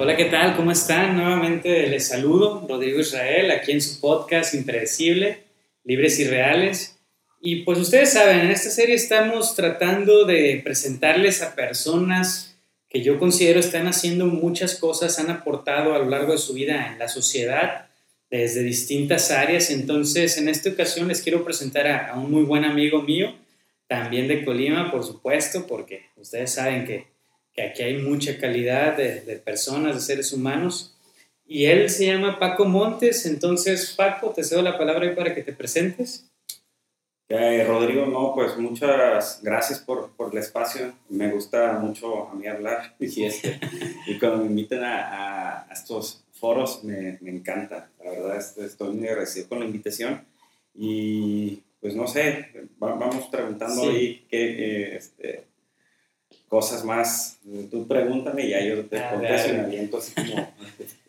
Hola, ¿qué tal? ¿Cómo están? Nuevamente les saludo, Rodrigo Israel, aquí en su podcast Impredecible, Libres y Reales. Y pues ustedes saben, en esta serie estamos tratando de presentarles a personas que yo considero están haciendo muchas cosas, han aportado a lo largo de su vida en la sociedad desde distintas áreas. Entonces, en esta ocasión les quiero presentar a, a un muy buen amigo mío, también de Colima, por supuesto, porque ustedes saben que, que aquí hay mucha calidad de, de, personas, de seres humanos. Y él se llama Paco Montes. Entonces, Paco, te cedo la palabra hoy para que te presentes. Eh, Rodrigo, no, pues muchas gracias por, por, el espacio. Me gusta mucho a mí hablar y, este, y cuando me inviten a, a, estos foros me, me, encanta. La verdad, estoy muy agradecido con la invitación y pues no sé, vamos preguntando sí. ahí qué eh, este, cosas más. Tú pregúntame y ya yo te contesto y me aviento así como...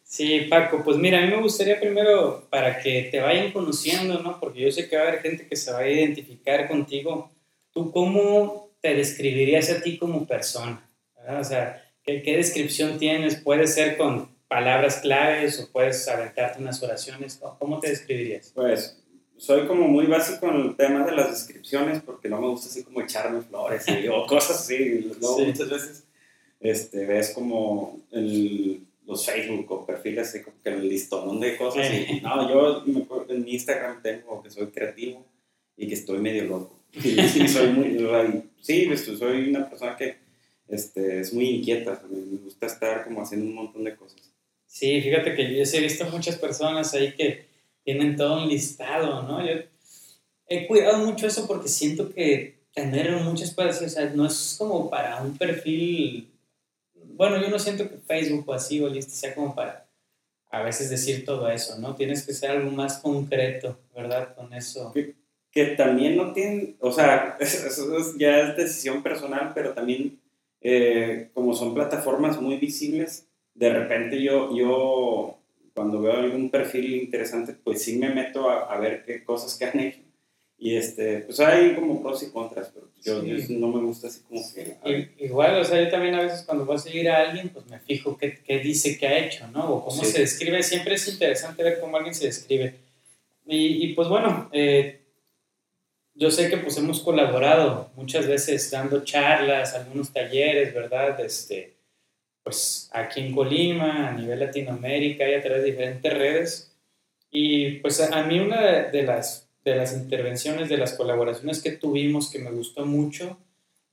Sí, Paco, pues mira, a mí me gustaría primero para que te vayan conociendo, ¿no? Porque yo sé que va a haber gente que se va a identificar contigo. ¿Tú cómo te describirías a ti como persona? ¿verdad? O sea, ¿qué, ¿qué, descripción tienes? Puede ser con palabras claves o puedes aventarte unas oraciones. ¿Cómo te describirías? Pues soy como muy básico en el tema de las descripciones porque no me gusta así como echarme flores y, o cosas así. Luego sí. muchas veces este, ves como el los Facebook o perfiles así como que el listón de cosas. Y, no, yo en mi Instagram tengo que soy creativo y que estoy medio loco. Y, soy muy, sí, pues, soy una persona que este, es muy inquieta, me gusta estar como haciendo un montón de cosas. Sí, fíjate que yo he visto muchas personas ahí que tienen todo un listado, ¿no? Yo he cuidado mucho eso porque siento que tener muchas cosas, o sea, no es como para un perfil bueno, yo no siento que Facebook o así o listo sea como para a veces decir todo eso, ¿no? Tienes que ser algo más concreto, ¿verdad? Con eso. Que, que también no tienen, o sea, eso es, ya es decisión personal, pero también eh, como son plataformas muy visibles, de repente yo, yo cuando veo algún perfil interesante, pues sí me meto a, a ver qué cosas que han hecho y este, pues hay como pros y contras, pero yo, sí. yo no me gusta así como que... Igual, o sea, yo también a veces cuando voy a seguir a alguien, pues me fijo qué, qué dice que ha hecho, ¿no? O cómo sí. se describe. Siempre es interesante ver cómo alguien se describe. Y, y pues bueno, eh, yo sé que pues hemos colaborado muchas veces dando charlas, algunos talleres, ¿verdad? Este, pues aquí en Colima, a nivel Latinoamérica y a través de diferentes redes. Y pues a, mí una de, las de las intervenciones, de las colaboraciones que tuvimos que me gustó mucho,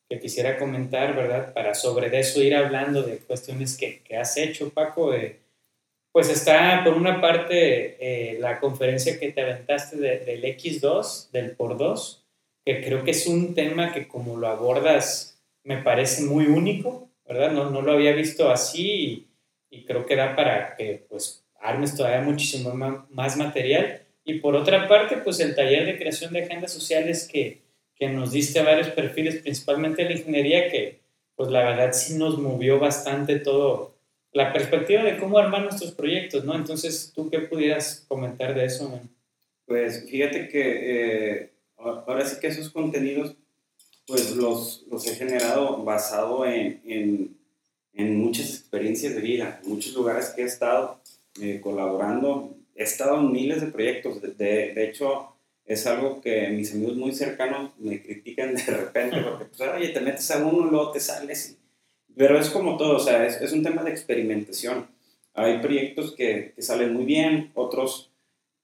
que quisiera comentar, ¿verdad? Para sobre eso ir hablando de cuestiones que, que has hecho, Paco. Eh, pues está, por una parte, eh, la conferencia que te aventaste de, del X2, del por 2, que creo que es un tema que como lo abordas me parece muy único, ¿verdad? No, no lo había visto así y, y creo que da para que pues armes todavía muchísimo más material. Y por otra parte, pues el taller de creación de agendas sociales que, que nos diste varios perfiles, principalmente la ingeniería, que pues la verdad sí nos movió bastante todo, la perspectiva de cómo armar nuestros proyectos, ¿no? Entonces, ¿tú qué pudieras comentar de eso? Man? Pues fíjate que eh, ahora sí que esos contenidos, pues los, los he generado basado en, en, en, muchas experiencias de vida, muchos lugares que he estado eh, colaborando, he estado en miles de proyectos. De, de, hecho, es algo que mis amigos muy cercanos me critican de repente, porque, pues, oye, te metes a uno luego te sales. Pero es como todo, o sea, es, es un tema de experimentación. Hay proyectos que, que, salen muy bien, otros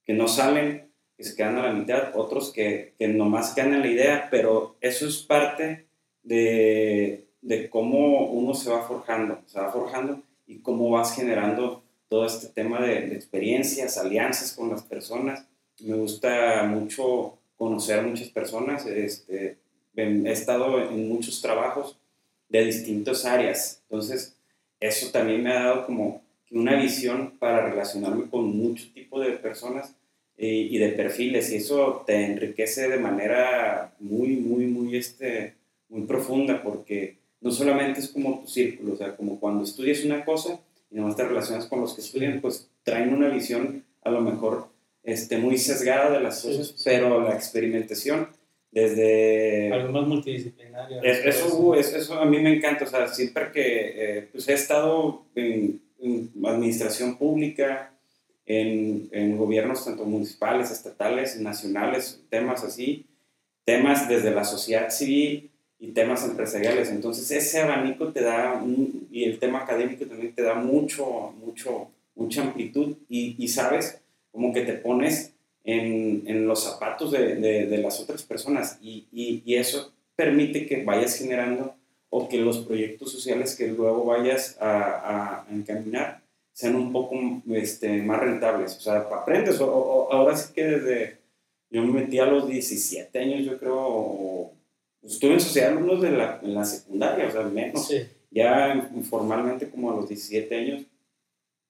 que no salen, que se quedan a la mitad, otros que, que nomás quedan en la idea, pero eso es parte de, de cómo uno se va forjando, se va forjando y cómo vas generando todo este tema de, de, experiencias, alianzas con las personas. Me gusta mucho conocer a muchas personas. Este, he estado en muchos trabajos de distintas áreas. Entonces, eso también me ha dado como una visión para relacionarme con mucho tipo de personas y de perfiles. Y eso te enriquece de manera muy, muy, muy, este, muy profunda porque no solamente es como tu círculo, o sea, como cuando estudias una cosa, y no te relacionas con los que estudian, pues traen una visión a lo mejor este, muy sesgada de las cosas, sí, sí. pero la experimentación desde... Algo más multidisciplinario. Es, eso, eso, eso, a mí me encanta, o sea, siempre que eh, pues he estado en, administración pública, en, en, gobiernos tanto municipales, estatales, nacionales, temas así, temas desde la sociedad civil y temas empresariales. Entonces ese abanico te da, y el tema académico también te da mucho, mucho, mucha amplitud y, y sabes como que te pones en, en los zapatos de, de, de, las otras personas y, y, y, eso permite que vayas generando o que los proyectos sociales que luego vayas a, a encaminar sean un poco este, más rentables. O sea, aprendes. O, ahora sí que desde, yo me metí a los 17 años, yo creo, estuve en sociedad alumnos de la, en la secundaria, o sea, menos. Ya informalmente como a los 17 años,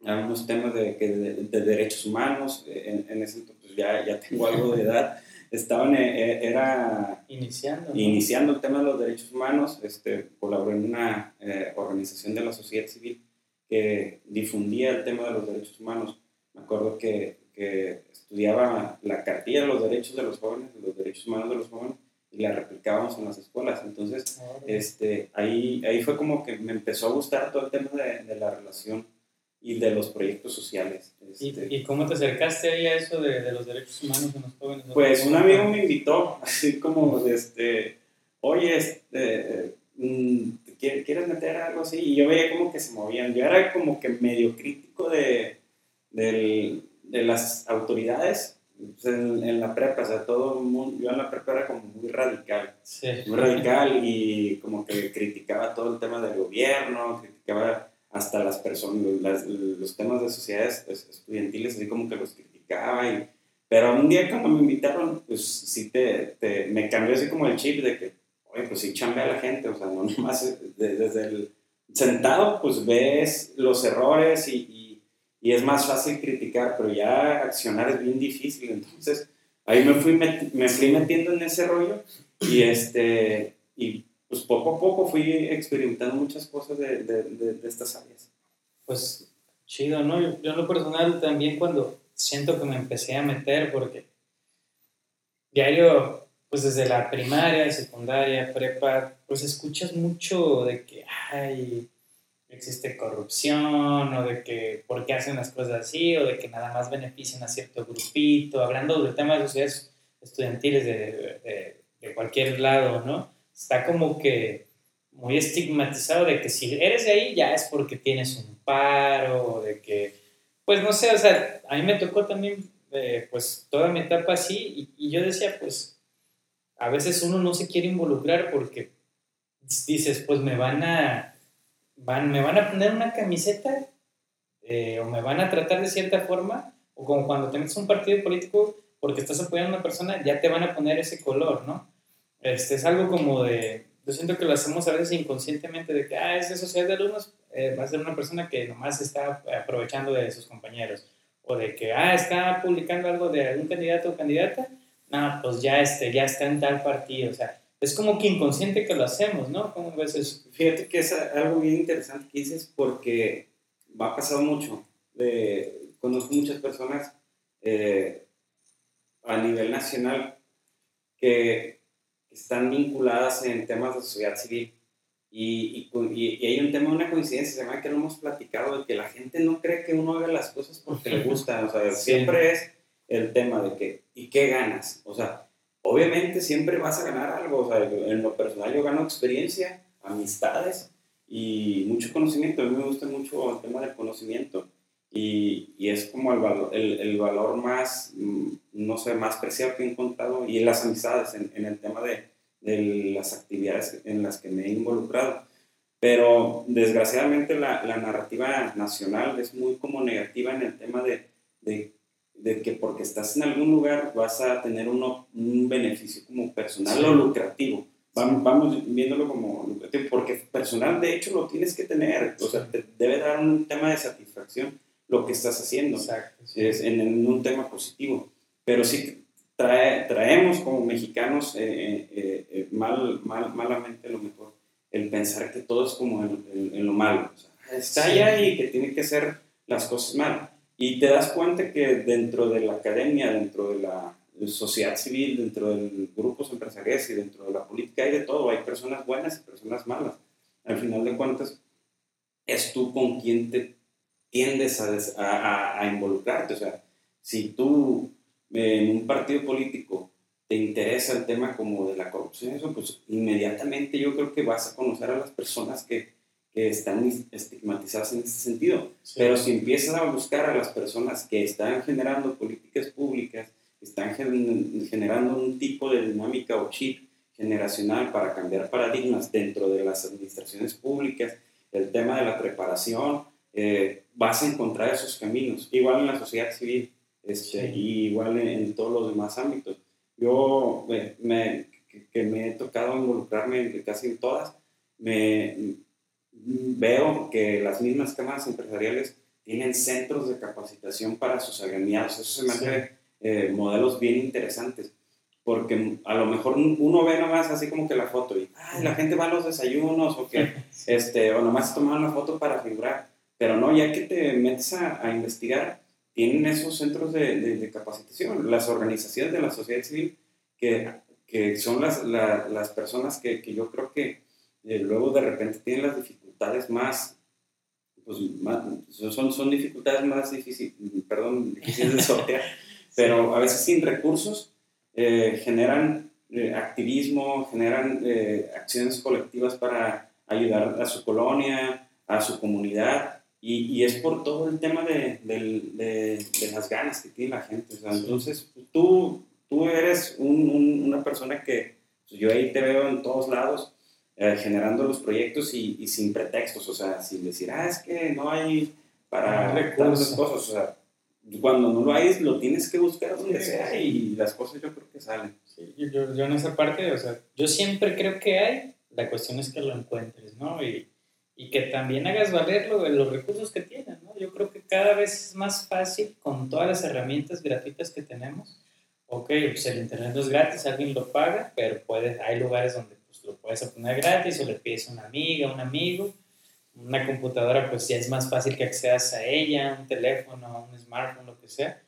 algunos temas de, de, derechos humanos, en, en ese entonces pues, ya, ya tengo algo de edad, estaban, eh, eh, era... Iniciando. Iniciando el tema de los derechos humanos, este, colaboré en una eh, organización de la sociedad civil que difundía el tema de los derechos humanos. Me acuerdo que, que estudiaba la cartilla de los derechos de los jóvenes, de los derechos humanos de los jóvenes, y la replicábamos en las escuelas. Entonces, este, ahí, ahí fue como que me empezó a gustar todo el tema de, de la relación y de los proyectos sociales. Este, ¿Y, cómo te acercaste ahí a eso de, de, los derechos humanos en los jóvenes? Pues un amigo me invitó, así como, este, oye, este, mm, ¿quieres meter algo así? Y yo veía como que se movían. Yo era como que medio crítico de, de, de las autoridades pues, en, en, la prepa, o sea, todo el mundo, yo en la prepa era como muy radical, sí. muy radical y como que criticaba todo el tema del gobierno, criticaba hasta las personas, las, los temas de sociedades estudiantiles, así como que los criticaba. Y, pero un día cuando me invitaron, pues sí te, te, me cambió así como el chip de que oye, pues sí chambea la gente, o sea, no nomás desde el sentado, pues ves los errores y, y, es más fácil criticar, pero ya accionar es bien difícil, entonces ahí me fui, me fui metiendo en ese rollo y este, y pues poco a poco fui experimentando muchas cosas de, de, de, de estas áreas. Pues chido, ¿no? Yo, yo en lo personal también cuando siento que me empecé a meter, porque diario pues desde la primaria, secundaria, prepa, pues escuchas mucho de que hay existe corrupción o de que por qué hacen las cosas así o de que nada más benefician a cierto grupito, hablando de temas de sociedades estudiantiles de, de, cualquier lado, ¿no? Está como que muy estigmatizado de que si eres de ahí ya es porque tienes un paro, o de que, pues no sé, o sea, a mí me tocó también eh, pues toda mi etapa así y yo decía pues a veces uno no se quiere involucrar porque dices, pues me van a, van, me van a poner una camiseta eh, o me van a tratar de cierta forma, o como cuando tienes un partido político, porque estás apoyando a una persona, ya te van a poner ese color, ¿no? Este, es algo como de, yo siento que lo hacemos a veces inconscientemente, de que, ah, es de sociedad de alumnos, eh, va a ser una persona que nomás está aprovechando de sus compañeros, o de que, ah, está publicando algo de algún candidato o candidata, no, pues ya, este, ya está en tal partido, o sea, es como que inconsciente que lo hacemos, ¿no? Como veces... Fíjate que es algo bien interesante que dices porque va a pasar mucho. De, conozco muchas personas eh, a nivel nacional que están vinculadas en temas de sociedad civil. Y, y, y, hay un tema, una coincidencia, se llama que lo hemos platicado, de que la gente no cree que uno haga las cosas porque le gusta. O sea, siempre es el tema de que, ¿y qué ganas? O sea, obviamente siempre vas a ganar algo. O sea, en lo personal yo gano experiencia, amistades y mucho conocimiento. A mí me gusta mucho el tema del conocimiento y, y es como el valor, el, el, valor más, mm, no sé, más preciado que he encontrado y las amistades, en, en el tema de, de, las actividades en las que me he involucrado. Pero desgraciadamente la, la narrativa nacional es muy como negativa en el tema de, de de que porque estás en algún lugar vas a tener uno, un beneficio como personal sí. o lucrativo. Vamos, vamos, viéndolo como lucrativo, porque personal de hecho lo tienes que tener, o sea, te debe dar un tema de satisfacción lo que estás haciendo, Exacto, sí. es en, en, un tema positivo. Pero sí trae, traemos como mexicanos eh, eh, eh, mal, mal, malamente lo mejor el pensar que todo es como en, en, en lo malo. O sea, está sí. allá y que tiene que ser las cosas mal y te das cuenta que dentro de la academia, dentro de la sociedad civil, dentro de grupos empresariales y dentro de la política hay de todo. Hay personas buenas y personas malas. Al final de cuentas, es tú con quien te tiendes a, a, involucrarte. O sea, si tú en un partido político te interesa el tema como de la corrupción, eso, pues inmediatamente yo creo que vas a conocer a las personas que, que están estigmatizadas en ese sentido. Pero si empiezas a buscar a las personas que están generando políticas públicas, están generando un tipo de dinámica o chip generacional para cambiar paradigmas dentro de las administraciones públicas, el tema de la preparación, eh, vas a encontrar esos caminos, igual en la sociedad civil este, y igual en, todos los demás ámbitos. Yo, me, que, me he tocado involucrarme casi en todas, me veo que las mismas cámaras empresariales tienen centros de capacitación para sus agremiados. Eso se me hace eh, modelos bien interesantes porque a lo mejor uno ve nomás así como que la foto y la gente va a los desayunos o que este o nomás toman la foto para figurar. Pero no ya que te metes a, investigar tienen esos centros de, de, capacitación las organizaciones de la sociedad civil que, que son las, las personas que, que, yo creo que eh, luego de repente tienen las dificultades más pues son, son dificultades más difíciles perdón difíciles de sortear pero a veces sin recursos eh, generan eh, activismo, generan eh, acciones colectivas para ayudar a su colonia, a su comunidad, y, y es por todo el tema de, de, de, las ganas que tiene la gente. Entonces, tú, tú eres un, una persona que pues, yo ahí te veo en todos lados. Generando los proyectos y, y, sin pretextos, o sea, sin decir, ah, es que no hay para recursos, cosas, o sea, cuando no lo hay, lo tienes que buscar donde sea y las cosas yo creo que salen. Sí, yo, yo, en esa parte, o sea, yo siempre creo que hay, la cuestión es que lo encuentres, ¿no? Y, y que también hagas valer lo, los recursos que tienes, ¿no? Yo creo que cada vez es más fácil con todas las herramientas gratuitas que tenemos. Ok, pues el internet no es gratis, alguien lo paga, pero puedes, hay lugares donde lo puedes poner gratis o le pides a una amiga, un amigo una computadora pues ya es más fácil que accedas a ella, un teléfono, un smartphone, lo que sea.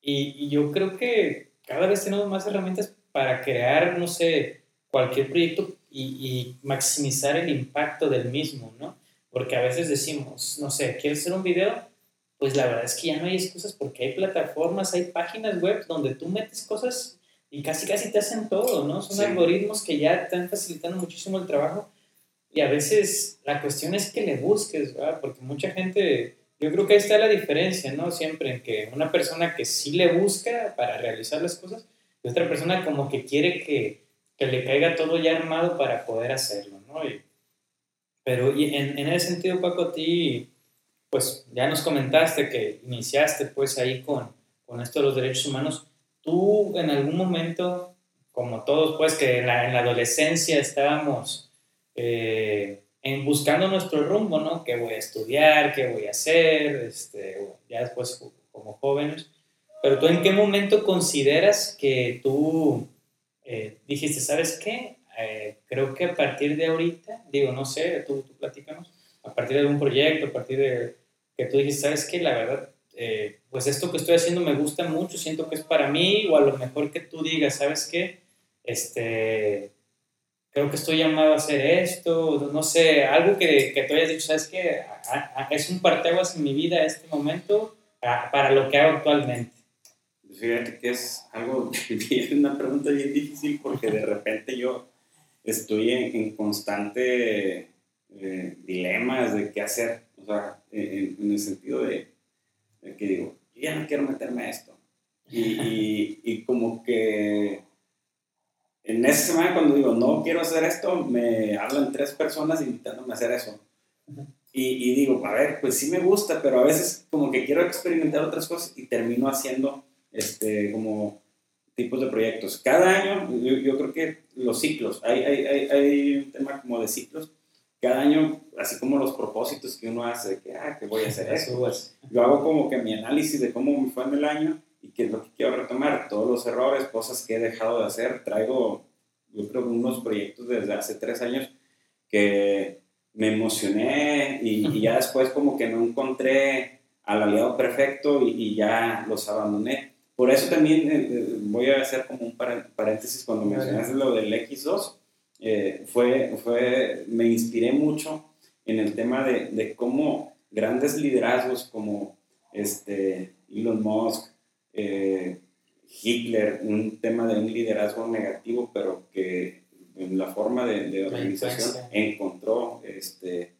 Y, yo creo que cada vez tenemos más herramientas para crear, no sé, cualquier proyecto y, y, maximizar el impacto del mismo, ¿no? Porque a veces decimos, no sé, ¿quieres hacer un video? Pues la verdad es que ya no hay excusas porque hay plataformas, hay páginas web donde tú metes cosas y casi casi te hacen todo, ¿no? Son algoritmos que ya están facilitando muchísimo el trabajo y a veces la cuestión es que le busques, ¿verdad? Porque mucha gente, yo creo que ahí está la diferencia, ¿no? Siempre en que una persona que sí le busca para realizar las cosas y otra persona como que quiere que, que le caiga todo ya armado para poder hacerlo, ¿no? Y, pero y en, en, ese sentido, Paco, a ti, pues ya nos comentaste que iniciaste pues ahí con, con esto de los derechos humanos. ¿Tú en algún momento, como todos, pues que en la, en la adolescencia estábamos eh, en buscando nuestro rumbo, ¿no? ¿Qué voy a estudiar? ¿Qué voy a hacer? Este, ya después como jóvenes. Pero tú en qué momento consideras que tú eh, dijiste, ¿sabes qué? Eh, creo que a partir de ahorita, digo, no sé, tú, tú platícanos, a partir de algún proyecto, a partir de que tú dijiste, ¿sabes qué? La verdad, pues esto que estoy haciendo me gusta mucho, siento que es para mí, o a lo mejor que tú digas, ¿sabes qué? Este, creo que estoy llamado a hacer esto, no sé, algo que, que tú hayas dicho, ¿sabes qué? Es un parteaguas en mi vida este momento para, lo que hago actualmente. Fíjate que es algo, una pregunta bien difícil porque de repente yo estoy en, constante eh, dilemas de qué hacer, o sea, en, el sentido de, que digo, yo ya no quiero meterme a esto. y, y como que en esa semana cuando digo, no quiero hacer esto, me hablan tres personas invitándome a hacer eso. Y, y, digo, a ver, pues sí me gusta, pero a veces como que quiero experimentar otras cosas y termino haciendo este, como tipos de proyectos. Cada año, yo, yo creo que los ciclos, hay, hay, hay, hay, un tema como de ciclos. Cada año, así como los propósitos que uno hace, de que, ah, que voy a hacer eso, pues, yo hago como que mi análisis de cómo me fue en el año y qué es lo que quiero retomar, todos los errores, cosas que he dejado de hacer, traigo, yo creo, unos proyectos desde hace tres años que me emocioné y, ya después como que no encontré al aliado perfecto y, ya los abandoné. Por eso también eh, eh, voy a hacer como un paréntesis cuando mencionaste lo del X2, eh, fue, fue, me inspiré mucho en el tema de, de cómo grandes liderazgos como este, Elon Musk, eh, Hitler, un tema de un liderazgo negativo, pero que en la forma de, organización encontró este,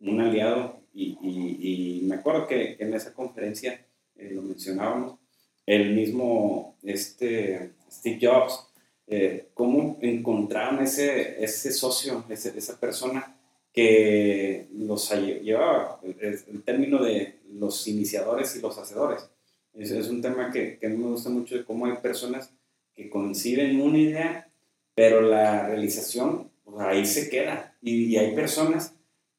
un aliado y, y, me acuerdo que, en esa conferencia eh, lo mencionábamos, el mismo este, Steve Jobs, eh, cómo encontraron ese, ese socio, esa persona que los llevaba, el, término de los iniciadores y los hacedores. Es, es un tema que, que, a mí me gusta mucho de cómo hay personas que conciben una idea, pero la realización pues, ahí se queda. Y, y, hay personas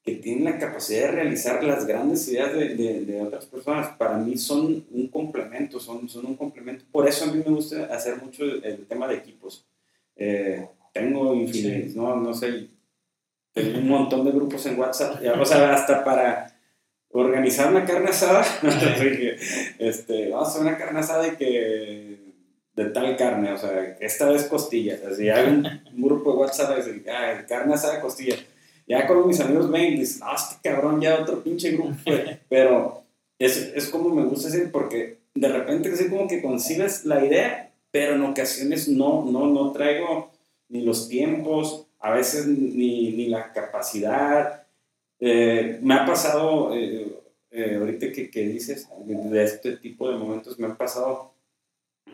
que tienen la capacidad de realizar las grandes ideas de, de, otras personas. Para mí son un complemento, son, son un complemento. Por eso a mí me gusta hacer mucho el, tema de equipos. Eh, tengo infinitos, no, no sé, tengo un montón de grupos en WhatsApp, ya, o sea, hasta para organizar una carne asada, este, vamos a hacer una carne asada de que de tal carne, o sea, esta vez costillas, así hay un, grupo de WhatsApp de ah, carne asada, costilla. Ya con mis amigos ven y dicen, ah, este cabrón, ya otro pinche grupo, pero es, es como me gusta decir, porque de repente así como que concibes la idea, pero en ocasiones no, no, no traigo ni los tiempos, a veces ni, ni la capacidad. Eh, me ha pasado, eh, eh, ahorita que, que, dices, de este tipo de momentos, me han pasado,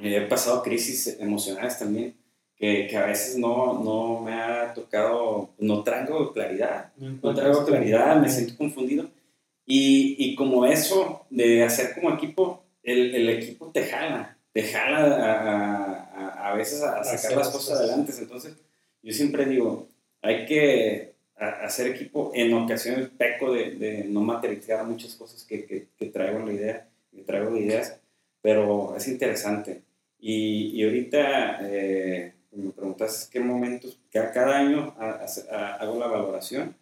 he pasado crisis emocionales también, que, que, a veces no, no me ha tocado, no traigo claridad, no, traigo claridad, me siento confundido. Y, y, como eso de hacer como equipo, el, el equipo te jala, te jala a, a, a veces a, sacar las cosas adelante. Entonces, yo siempre digo, hay que hacer equipo. En ocasiones peco de, de no materializar muchas cosas que, que, que, traigo en la idea, que traigo ideas, pero es interesante. Y, y ahorita eh, me preguntas qué momentos, cada año hago la valoración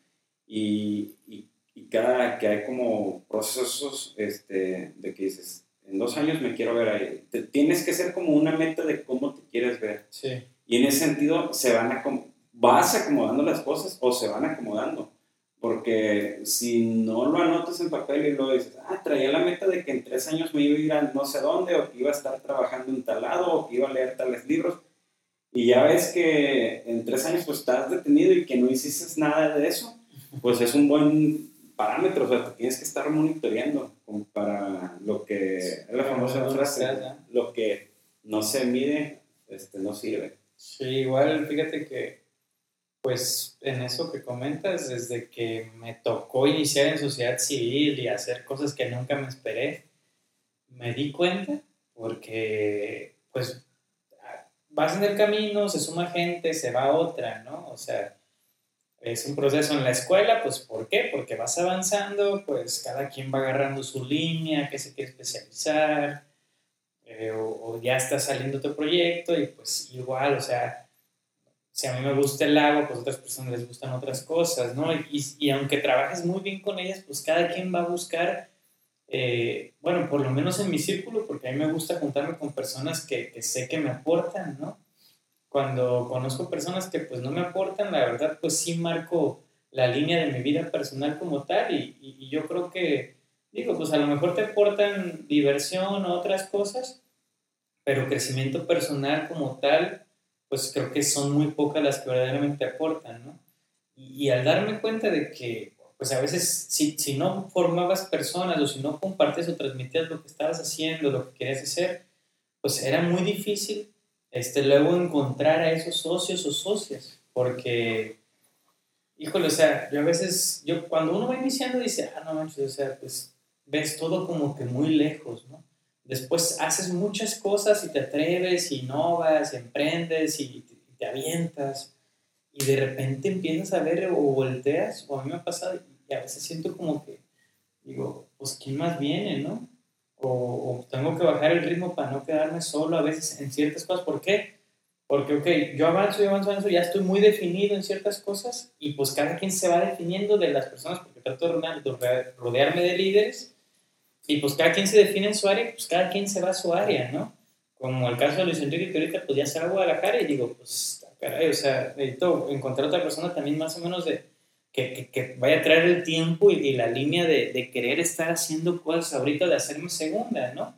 y, y, cada que hay como procesos este, de que dices, en dos años me quiero ver ahí. tienes que ser como una meta de cómo te quieres ver. Sí. Y en ese sentido se van a, vas acomodando las cosas o se van acomodando. Porque si no lo anotas en papel y luego dices, ah, traía la meta de que en tres años me iba a ir a no sé dónde, o que iba a estar trabajando en tal lado, o que iba a leer tales libros, y ya ves que en tres años pues estás detenido y que no hiciste nada de eso, pues es un buen parámetro, o sea, te tienes que estar monitoreando como para lo que es la famosa frase, lo que no se mide, este, no sirve. Sí, igual fíjate que, pues en eso que comentas, desde que me tocó iniciar en sociedad civil y hacer cosas que nunca me esperé, me di cuenta porque, pues, vas en el camino, se suma gente, se va otra, ¿no? O sea, es un proceso en la escuela, pues ¿por qué? Porque vas avanzando, pues cada quien va agarrando su línea, que se quiere especializar, eh, o, ya está saliendo tu proyecto y pues igual, o sea, si a mí me gusta el agua, pues a otras personas les gustan otras cosas, ¿no? Y, y aunque trabajes muy bien con ellas, pues cada quien va a buscar, eh, bueno, por lo menos en mi círculo, porque a mí me gusta juntarme con personas que, que sé que me aportan, ¿no? Cuando conozco personas que pues no me aportan, la verdad, pues sí marco la línea de mi vida personal como tal y, y yo creo que Digo, pues a lo mejor te aportan diversión o otras cosas, pero crecimiento personal como tal, pues creo que son muy pocas las que verdaderamente aportan, ¿no? Y, al darme cuenta de que, pues a veces, si, si no formabas personas o si no compartías o transmitías lo que estabas haciendo, lo que querías hacer, pues era muy difícil este, luego encontrar a esos socios o socias, porque, híjole, o sea, yo a veces, yo cuando uno va iniciando dice, ah, no manches, o sea, pues ves todo como que muy lejos, ¿no? Después haces muchas cosas y te atreves, y innovas, y emprendes y te, avientas y de repente empiezas a ver o volteas, o a mí me ha pasado a veces siento como que, digo, pues ¿quién más viene, no? O, tengo que bajar el ritmo para no quedarme solo a veces en ciertas cosas. ¿Por qué? Porque, ok, yo avanzo y avanzo, avanzo, ya estoy muy definido en ciertas cosas y pues cada quien se va definiendo de las personas, porque trato de rodearme de líderes y pues cada quien se define en su área, pues cada quien se va a su área, ¿no? Como el caso de Luis Enrique, que ahorita pues ya se va a Guadalajara y digo, pues caray, o sea, necesito encontrar otra persona también más o menos de, que, que, vaya a traer el tiempo y, la línea de, de, querer estar haciendo cosas ahorita, de hacerme segunda, ¿no?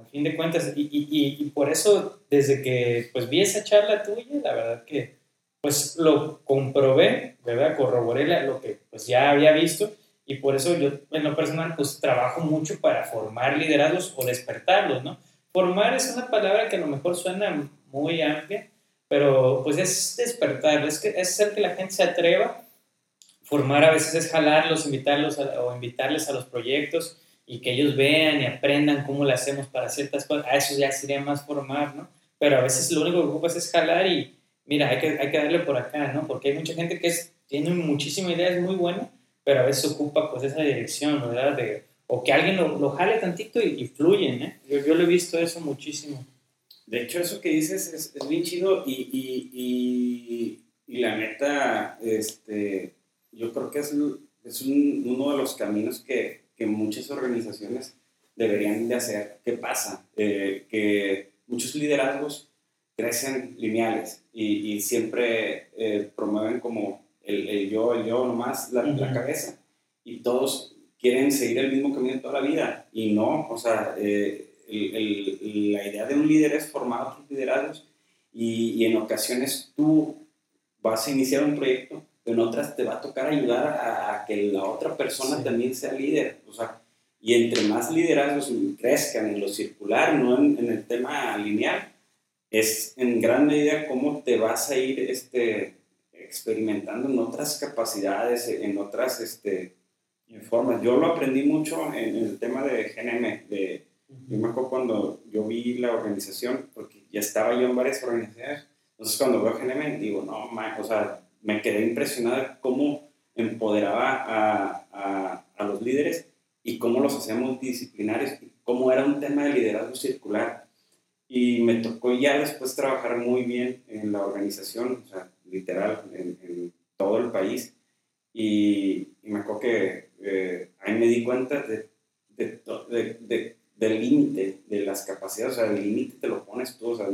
A fin de cuentas, y, y, y, por eso, desde que pues vi esa charla tuya, la verdad que pues lo comprobé, ¿verdad? Corroboré lo que pues ya había visto y por eso yo en lo personal pues trabajo mucho para formar liderazgos o despertarlos, ¿no? Formar es una palabra que a lo mejor suena muy amplia, pero pues es despertar, es, que, es hacer que la gente se atreva. Formar a veces es jalarlos, invitarlos o invitarles a los proyectos y que ellos vean y aprendan cómo lo hacemos para ciertas cosas. A eso ya sería más formar, ¿no? Pero a veces lo único que ocupas es jalar y mira, hay que, hay que darle por acá, ¿no? Porque hay mucha gente que es, tiene muchísima idea, es muy buena, pero a veces ocupa pues esa dirección, ¿verdad? De, o que alguien lo, lo jale tantito y, fluyen, ¿eh? Yo, yo lo he visto eso muchísimo. De hecho, eso que dices es, es bien chido y, y, y, la neta, este, yo creo que es, es un, uno de los caminos que, que, muchas organizaciones deberían de hacer. ¿Qué pasa? Eh, que muchos liderazgos crecen lineales y, y siempre eh, promueven como el, el, yo, el yo nomás, la, la, cabeza. Y todos quieren seguir el mismo camino toda la vida. Y no, o sea, eh, el, la idea de un líder es formar otros liderazgos y, y, en ocasiones tú vas a iniciar un proyecto, en otras te va a tocar ayudar a, que la otra persona también sea líder. O sea, y entre más liderazgos crezcan en lo circular, no en, en el tema lineal, es en gran medida cómo te vas a ir este, experimentando en otras capacidades, en otras este, formas. Yo lo aprendí mucho en, el tema de GNM. De, Yo me acuerdo cuando yo vi la organización, porque ya estaba yo en varias organizaciones, entonces cuando veo GNM digo, no, o sea, me quedé impresionado de cómo empoderaba a, a, los líderes y cómo los hacíamos multidisciplinarios, cómo era un tema de liderazgo circular. Y me tocó ya después trabajar muy bien en la organización, o sea, literal, en, en todo el país. Y, y, me acuerdo que eh, ahí me di cuenta de, de, de, del límite de las capacidades, o sea, el límite te lo pones tú, o sea,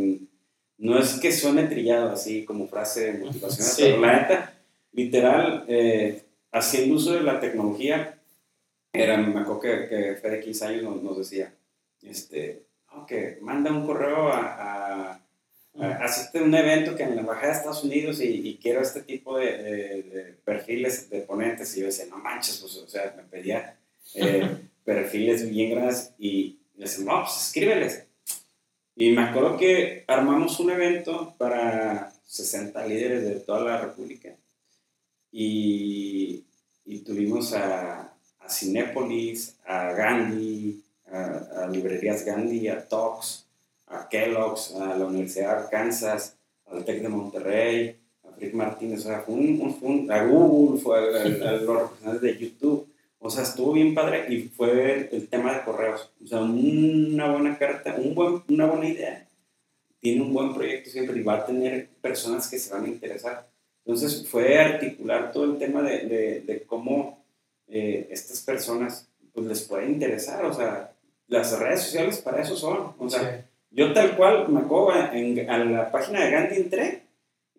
no es que suene trillado así como frase motivacional, pero la neta, literal, eh, haciendo uso de la tecnología, era, me acuerdo que, que Fede 15 años nos, nos decía, este, ok, manda un correo a asiste a un evento que en la Embajada de Estados Unidos y, quiero este tipo de, perfiles de ponentes. Y yo decía, no manches, pues, o sea, me pedía eh, perfiles bien grandes y le decía, no, pues escríbeles. Y me acuerdo que armamos un evento para 60 líderes de toda la República y, y tuvimos a, a Cinépolis, a Gandhi, a, Librerías Gandhi, a Talks a Kellogg's, a la Universidad de Arkansas, al TEC de Monterrey, a Frick Martínez, a Google, fue a, los representantes de YouTube. O sea, estuvo bien padre y fue el, tema de correos. O sea, una buena carta, un buen, una buena idea. Tiene un buen proyecto siempre y va a tener personas que se van a interesar. Entonces fue articular todo el tema de, de, de cómo eh, estas personas pues les puede interesar. O sea, las redes sociales para eso son. O sea, yo tal cual me acuerdo en, a la página de Gandhi entré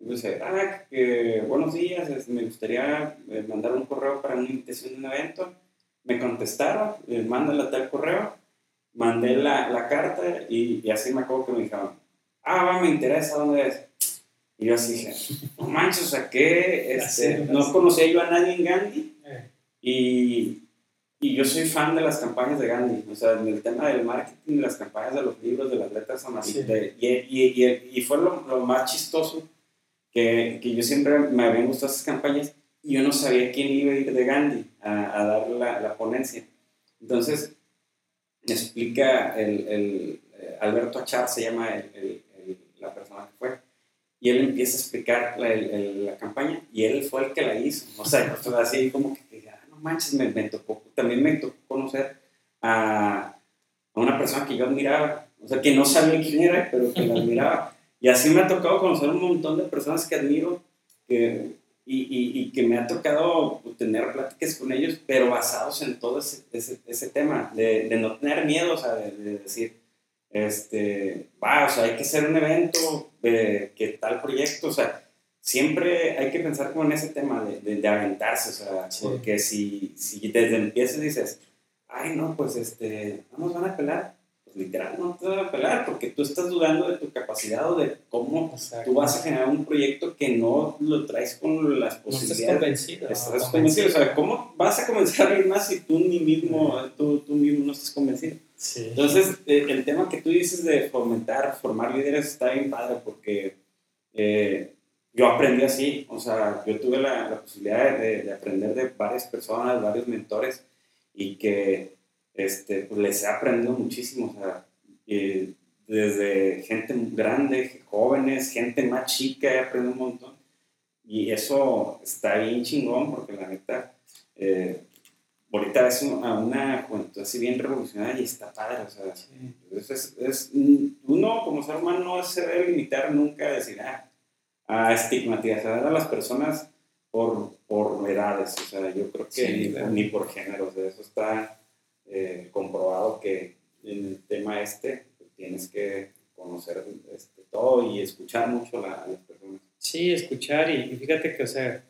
dice, ah, que, buenos días, me gustaría eh, mandar un correo para una invitación de un evento. Me contestaron, eh, mándale tal correo, mandé la, la carta y, y, así me acuerdo que me dijeron, ah, va, me interesa, ¿dónde es? Y yo así dije, no manches, o sea, que este, no conocía yo a nadie en Gandhi eh. y y yo soy fan de las campañas de Gandhi, o sea, en el tema del marketing, las campañas de los libros, de las letras amarillas. y, y, y, y, fue lo, lo, más chistoso que, que, yo siempre me habían gustado esas campañas y yo no sabía quién iba a ir de Gandhi a, a dar la, la, ponencia. Entonces, explica el, el eh, Alberto Achar, se llama el, la persona que fue, y él empieza a explicar la, la, campaña y él fue el que la hizo. O sea, así como que manches, me, me, tocó, también me tocó conocer a, a, una persona que yo admiraba, o sea, que no sabía quién era, pero que la admiraba. Y así me ha tocado conocer un montón de personas que admiro que, y, y, y, que me ha tocado tener pláticas con ellos, pero basados en todo ese, ese, ese tema, de, de, no tener miedo, o sea, de, de decir, este, va, o sea, hay que hacer un evento, de que tal proyecto, o sea, siempre hay que pensar como en ese tema de, de, aventarse, o sea, porque si, si desde el empiezo dices, ay, no, pues este, nos van a pelar, pues literal no te van a pelar, porque tú estás dudando de tu capacidad o de cómo tú vas a generar un proyecto que no lo traes con las posibilidades. No estás convencido. Estás convencido, o sea, ¿cómo vas a comenzar a ir más si tú ni mismo, tú, tú mismo no estás convencido? Sí. Entonces, eh, el tema que tú dices de fomentar, formar líderes está bien padre, porque... Eh, yo aprendí así, o sea, yo tuve la, la posibilidad de, de, aprender de varias personas, varios mentores, y que este, pues les he aprendido muchísimo, o sea, desde gente grande, jóvenes, gente más chica, he aprendido un montón. Y eso está bien chingón, porque la neta, eh, ahorita es una, una juventud así bien revolucionaria y está padre, o sea, es, es, uno como ser humano no se debe limitar nunca a decir, ah, a estigmatizar a las personas por, por edades. O sea, yo creo que ni, por género. O sea, eso está eh, comprobado que en el tema este pues, tienes que conocer este, todo y escuchar mucho a las personas. Sí, escuchar y, fíjate que, o sea,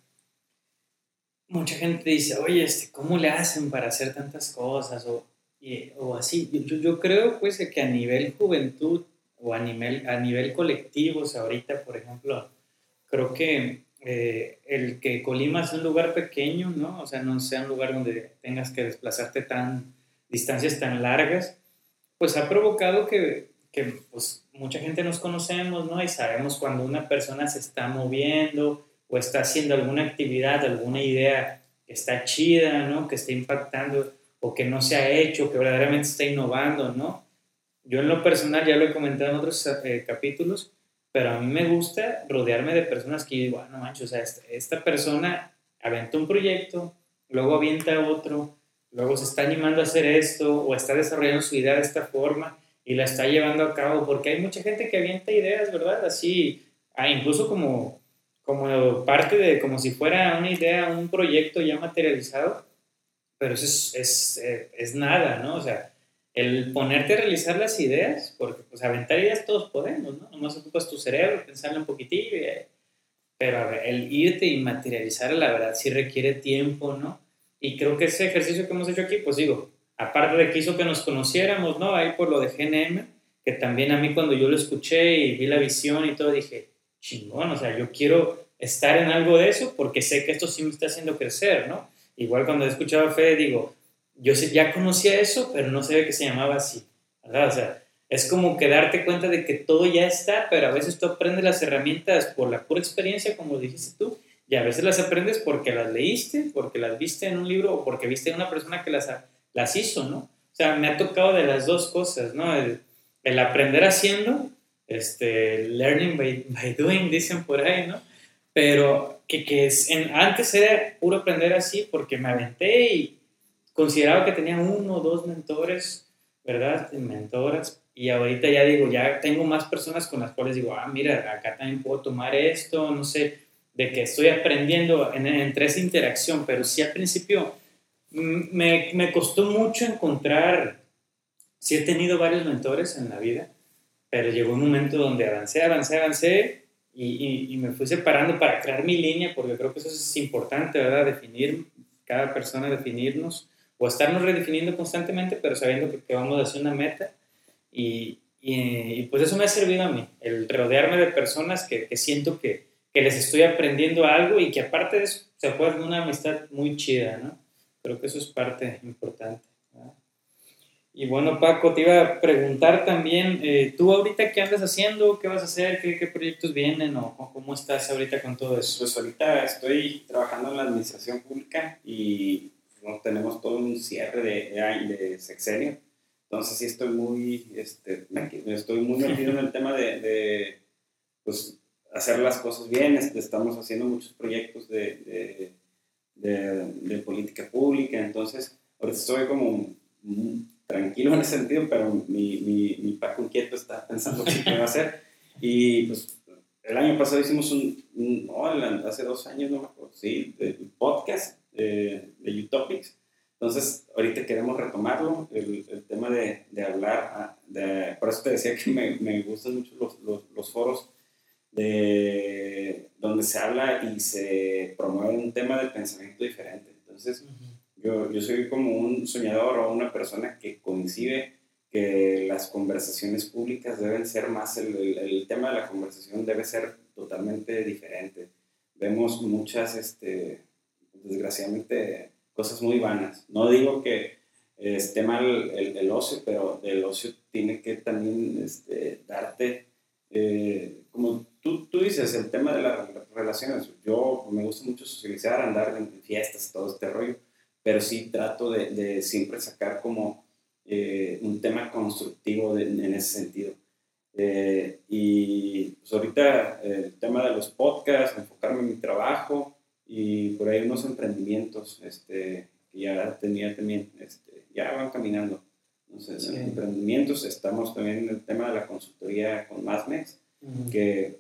mucha gente dice, oye, este, ¿cómo le hacen para hacer tantas cosas? O, o así. Yo, yo, creo, pues, que a nivel juventud o a nivel, a nivel colectivo, o sea, ahorita, por ejemplo, creo que eh, el que Colima es un lugar pequeño, ¿no? O sea, no sea un lugar donde tengas que desplazarte tan, distancias tan largas, pues ha provocado que, que pues, mucha gente nos conocemos, ¿no? Y sabemos cuando una persona se está moviendo o está haciendo alguna actividad, alguna idea que está chida, ¿no? Que está impactando o que no se ha hecho, que verdaderamente está innovando, ¿no? Yo en lo personal, ya lo he comentado en otros eh, capítulos, pero a mí me gusta rodearme de personas que digo, ah, no manches, o sea, esta, persona avienta un proyecto, luego avienta otro, luego se está animando a hacer esto o está desarrollando su idea de esta forma y la está llevando a cabo, porque hay mucha gente que avienta ideas, ¿verdad? Así, ah, incluso como, como parte de, como si fuera una idea, un proyecto ya materializado, pero eso es, es, eh, es nada, ¿no? O sea, el ponerte a realizar las ideas, porque pues aventar ideas todos podemos, ¿no? Nomás ocupas tu cerebro, pensarlo un poquitillo, pero a ver, el irte y materializar, la verdad, sí requiere tiempo, ¿no? Y creo que ese ejercicio que hemos hecho aquí, pues digo, aparte de que hizo que nos conociéramos, ¿no? Ahí por lo de GNM, que también a mí cuando yo lo escuché y vi la visión y todo, dije, chingón, o sea, yo quiero estar en algo de eso porque sé que esto sí me está haciendo crecer, ¿no? Igual cuando he escuchado a Fede, digo, yo ya conocía eso, pero no sabía que se llamaba así, ¿verdad? O sea, es como que darte cuenta de que todo ya está, pero a veces tú aprendes las herramientas por la pura experiencia, como dijiste tú, y a veces las aprendes porque las leíste, porque las viste en un libro o porque viste a una persona que las, las hizo, ¿no? O sea, me ha tocado de las dos cosas, ¿no? El, aprender haciendo, este, learning by, by, doing, dicen por ahí, ¿no? Pero que, que es, en, antes era puro aprender así porque me aventé y consideraba que tenía uno o dos mentores, ¿verdad? Mentoras. Y ahorita ya digo, ya tengo más personas con las cuales digo, ah, mira, acá también puedo tomar esto, no sé, de que estoy aprendiendo en, entre esa interacción, pero sí al principio mm, me, me costó mucho encontrar, sí he tenido varios mentores en la vida, pero llegó un momento donde avancé, avancé, avancé y, y, me fui separando para crear mi línea, porque creo que eso es importante, ¿verdad? Definir, cada persona definirnos o estarnos redefiniendo constantemente, pero sabiendo que, vamos hacia una meta. Y, y, pues eso me ha servido a mí, el rodearme de personas que, que siento que, que, les estoy aprendiendo algo y que aparte de eso se hacer una amistad muy chida, ¿no? Creo que eso es parte importante. Y bueno, Paco, te iba a preguntar también, eh, ¿tú ahorita qué andas haciendo? ¿Qué vas a hacer? ¿Qué, qué proyectos vienen? ¿O cómo estás ahorita con todo eso? Pues ahorita estoy trabajando en la administración pública y ¿no? tenemos todo un cierre de, de, sexenio. Entonces sí estoy muy, este, estoy muy metido en el tema de, de pues, hacer las cosas bien. Este, estamos haciendo muchos proyectos de, de, política pública. Entonces, ahorita estoy como tranquilo en ese sentido, pero mi, mi, mi Paco inquieto está pensando qué va a hacer. Y pues el año pasado hicimos un, un hace dos años, no me acuerdo, sí, el podcast de, de Utopics. Entonces, ahorita queremos retomarlo, el, el tema de, de hablar, ah, de, por eso te decía que me, me gustan mucho los, los, los, foros de, donde se habla y se promueve un tema de pensamiento diferente. Entonces, yo, yo soy como un soñador o una persona que coincide que las conversaciones públicas deben ser más, el, el, tema de la conversación debe ser totalmente diferente. Vemos muchas, este, desgraciadamente, cosas muy vanas. No digo que esté mal el, el ocio, pero el ocio tiene que también este, darte, eh, como tú, tú, dices, el tema de las relaciones. Yo me gusta mucho socializar, andar en fiestas, todo este rollo, pero sí trato de, de siempre sacar como eh, un tema constructivo en ese sentido. Eh, y pues ahorita el tema de los podcasts, enfocarme en mi trabajo y por ahí unos emprendimientos este, que ya tenía también, este, ya van caminando. Entonces, emprendimientos, estamos también en el tema de la consultoría con Masmex, que,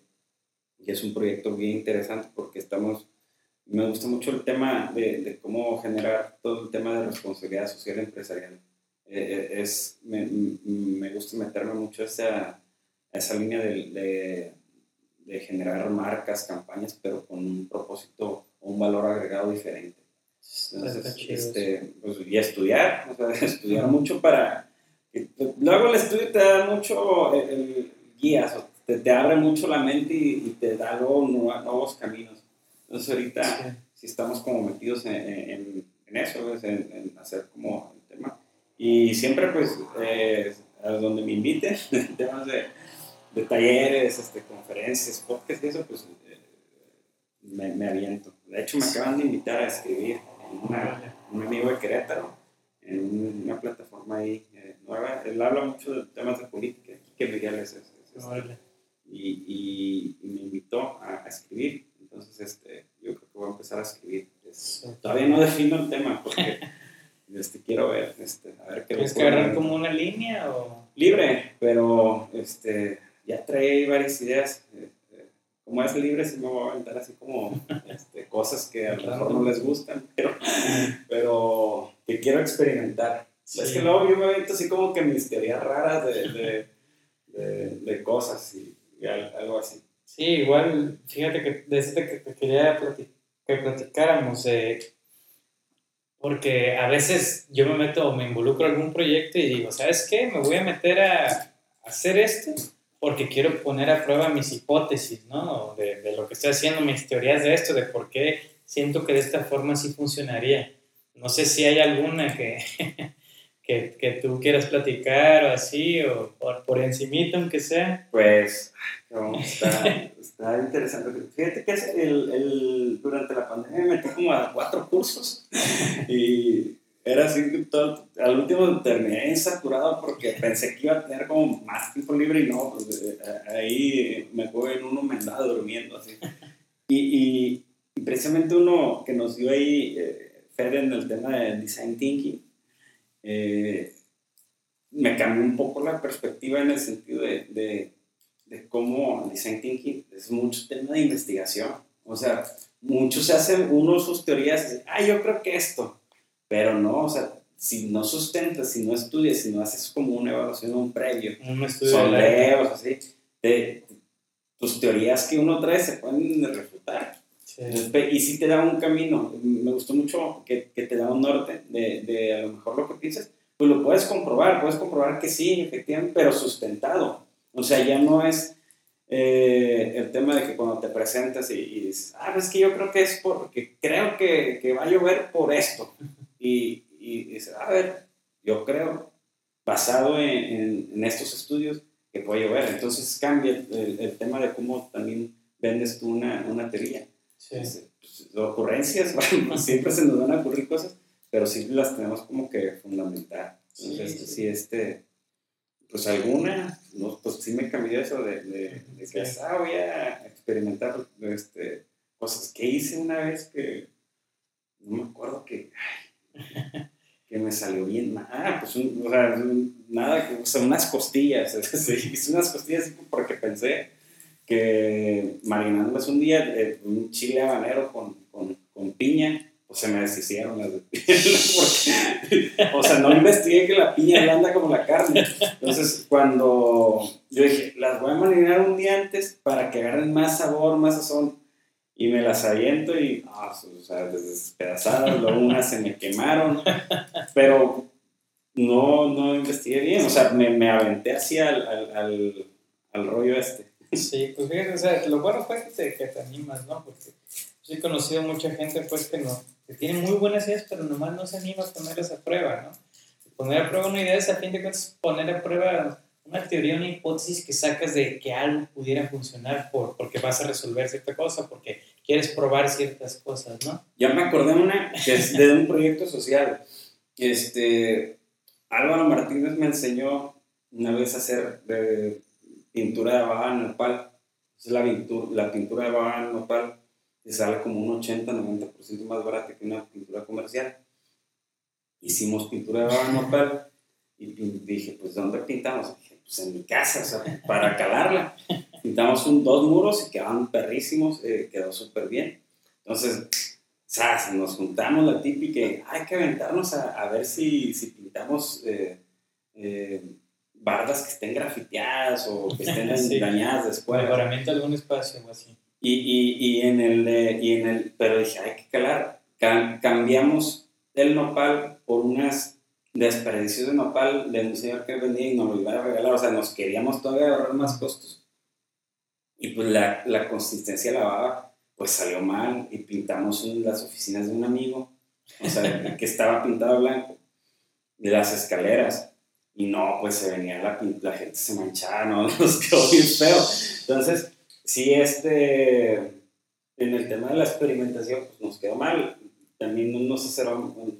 que, es un proyecto bien interesante porque estamos, me gusta mucho el tema de, de cómo generar todo el tema de responsabilidad social empresarial. Eh, eh, es, me, me, gusta meterme mucho a esa, esa línea de, de, generar marcas, campañas, pero con un propósito o un valor agregado diferente. Entonces, este, pues, y estudiar, o sea, estudiar mucho para... Luego el estudio te da mucho el, guías, te, te, abre mucho la mente y, te da luego nuevos caminos. Entonces ahorita si estamos como metidos en, en, en eso, en, en, hacer como el tema y siempre, pues, eh, a donde me inviten, temas de, de, talleres, este, conferencias, podcasts y eso, pues, eh, me, me, aviento. De hecho, me acaban de invitar a escribir en una, un amigo de Querétaro, en una plataforma ahí eh, nueva. Él habla mucho de temas de política, que Miguel es, es, y, y, me invitó a, escribir. Entonces, este, yo creo que voy a empezar a escribir. todavía no defino el tema porque este, quiero ver, este, a ver qué ¿Tienes que agarrar como una línea o...? Libre, pero este, ya trae varias ideas. Este, como es libre, sí me voy a aventar así como este, cosas que a lo mejor no les gustan, pero, pero que quiero experimentar. Es que luego yo me avento así como que mis teorías raras de, de, de, cosas y, algo así. Sí, igual, fíjate que desde que te quería que platicáramos, eh, porque a veces yo me meto, me involucro en algún proyecto y digo, ¿sabes qué? Me voy a meter a hacer esto porque quiero poner a prueba mis hipótesis, ¿no? De, de, lo que estoy haciendo, mis teorías de esto, de por qué siento que de esta forma sí funcionaría. No sé si hay alguna que, que, que tú quieras platicar o así, o por, por encimita aunque sea. Pues, está, está interesante. Fíjate que el, el, durante la pandemia me metí como a cuatro cursos y era así, todo, al último terminé saturado porque pensé que iba a tener como más tiempo libre y no, pues, eh, ahí me fue en uno me andaba durmiendo así. Y, y, precisamente uno que nos dio ahí eh, Fede en el tema de design thinking, eh, me cambió un poco la perspectiva en el sentido de, de, de cómo design thinking es mucho tema de investigación. O sea, muchos se hacen uno sus teorías, ah, yo creo que esto, pero no, o sea, si no sustentas, si no estudias, si no haces como una evaluación, un previo, un estudio sondeos, así, tus teorías que uno trae se pueden refutar. Y si te da un camino, me gustó mucho que, que te da un norte de, de, a lo mejor lo que piensas, pues lo puedes comprobar, puedes comprobar que sí, efectivamente, pero sustentado. O sea, ya no es eh, el tema de que cuando te presentas y, dices, ah, es que yo creo que es porque creo que, que va a llover por esto. Y, y, dices, a ver, yo creo, basado en, en, estos estudios, que puede llover. Entonces cambia el, el, tema de cómo también vendes tú una, una teoría. Sí. Pues, ocurrencias, bueno, siempre se nos van a ocurrir cosas, pero sí las tenemos como que fundamentar. Entonces, sí, sí este, pues alguna, no, pues sí me cambió eso de, de, de que ah, voy a experimentar este, cosas que hice una vez que no me acuerdo que, que me salió bien. Ah, pues o sea, nada, o sea, unas costillas. hice unas costillas porque pensé que marinándolas un día, eh, un chile habanero con, con, con piña o se me deshicieron las de piña. o sea, no investigué que la piña blanda como la carne. Entonces, cuando yo dije, las voy a marinar un día antes para que agarren más sabor, más sazón. y me las aviento y, ah, o sea, despedazadas, luego unas se me quemaron, pero no, no investigué bien, o sea, me, me aventé así al, al, al, rollo este. Sí, pues fíjate, o lo bueno fue que te, que te animas, ¿no? Porque yo he conocido mucha gente, pues, que, no, que tiene muy buenas ideas, pero nomás no se anima a ponerlas a prueba, ¿no? Poner a prueba una idea es, a fin de cuentas, poner a prueba una teoría, una hipótesis que sacas de que algo pudiera funcionar por, porque vas a resolver cierta cosa, porque quieres probar ciertas cosas, ¿no? Ya me acordé una que es de un proyecto social. Este, Álvaro Martínez me enseñó una vez a hacer de pintura de baba en nopal. Es la, pintura, la pintura de baba en nopal que sale como un 80-90% más barata que una pintura comercial. Hicimos pintura de baba en nopal y dije, pues ¿dónde pintamos? pues en mi casa, o sea, para calarla. Pintamos un, dos muros y quedaban perrísimos, eh, quedó súper bien. Entonces, ¿sabes? nos juntamos la típica hay que aventarnos a, a ver si, si pintamos eh, eh, bardas que estén grafiteadas o que estén sí. dañadas después. Mejoramiento de algún espacio o así. Y, y, y, en el, y en el, pero dije, hay que calar. cambiamos el nopal por unas desperdicios de nopal de un señor que vendía y nos lo iba a regalar. O sea, nos queríamos todavía ahorrar más costos. Y pues la, la consistencia de la baba, pues salió mal y pintamos en las oficinas de un amigo, o sea, que estaba pintado blanco, de las escaleras. Y no, pues se venía la, la gente se manchaba, ¿no? Nos quedó bien feo. Entonces, sí, este, en el tema de la experimentación, pues nos quedó mal también no nos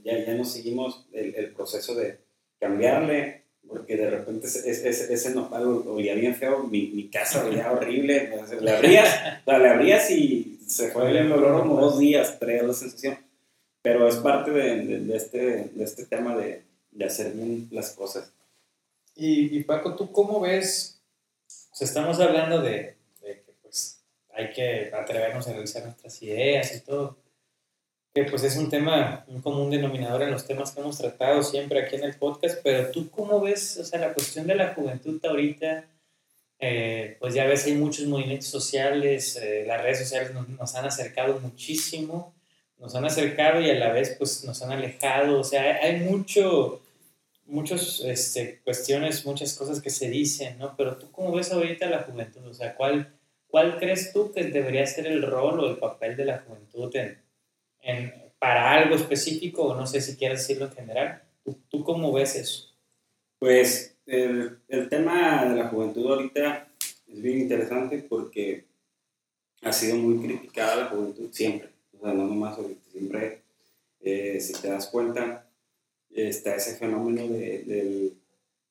ya, ya no seguimos el, el, proceso de cambiarle, porque de repente ese, ese, ese nopal olía bien feo, mi, mi casa olía horrible, le abrías, le abrías y se fue el olor como dos días, traía la sensación, pero es parte de, de, este, de este tema de, de, hacer bien las cosas. Y, y Paco, ¿tú cómo ves? Sea, estamos hablando de, de que pues hay que atrevernos a realizar nuestras ideas y todo que pues es un tema, un común denominador en los temas que hemos tratado siempre aquí en el podcast, pero tú cómo ves, o sea, la cuestión de la juventud ahorita, eh, pues ya ves, hay muchos movimientos sociales, eh, las redes sociales nos, nos, han acercado muchísimo, nos han acercado y a la vez pues nos han alejado, o sea, hay, hay mucho, muchas este, cuestiones, muchas cosas que se dicen, ¿no? Pero tú cómo ves ahorita la juventud, o sea, ¿cuál, cuál crees tú que debería ser el rol o el papel de la juventud en en, para algo específico, o no sé si quieres decirlo en general. ¿Tú, ¿Tú, cómo ves eso? Pues el, el, tema de la juventud ahorita es bien interesante porque ha sido muy criticada la juventud siempre, o sea, no nomás siempre, eh, si te das cuenta, está ese fenómeno de, de,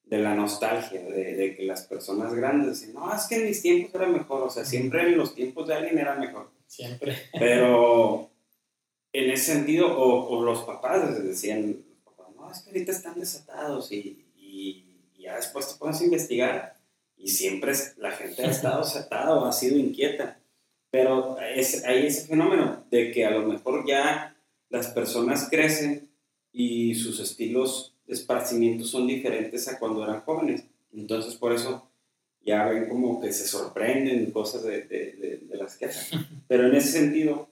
de la nostalgia, de, de, que las personas grandes dicen, no, es que en mis tiempos era mejor, o sea, siempre en los tiempos de alguien era mejor. Siempre. Pero en ese sentido, o, o los papás decían, no, es que ahorita están desatados y, y, ya después te pones a investigar y siempre la gente ha estado desatada o ha sido inquieta. Pero es, hay ese fenómeno de que a lo mejor ya las personas crecen y sus estilos de esparcimiento son diferentes a cuando eran jóvenes. Entonces por eso ya ven como que se sorprenden cosas de, de, de, de las quejas. Pero en ese sentido,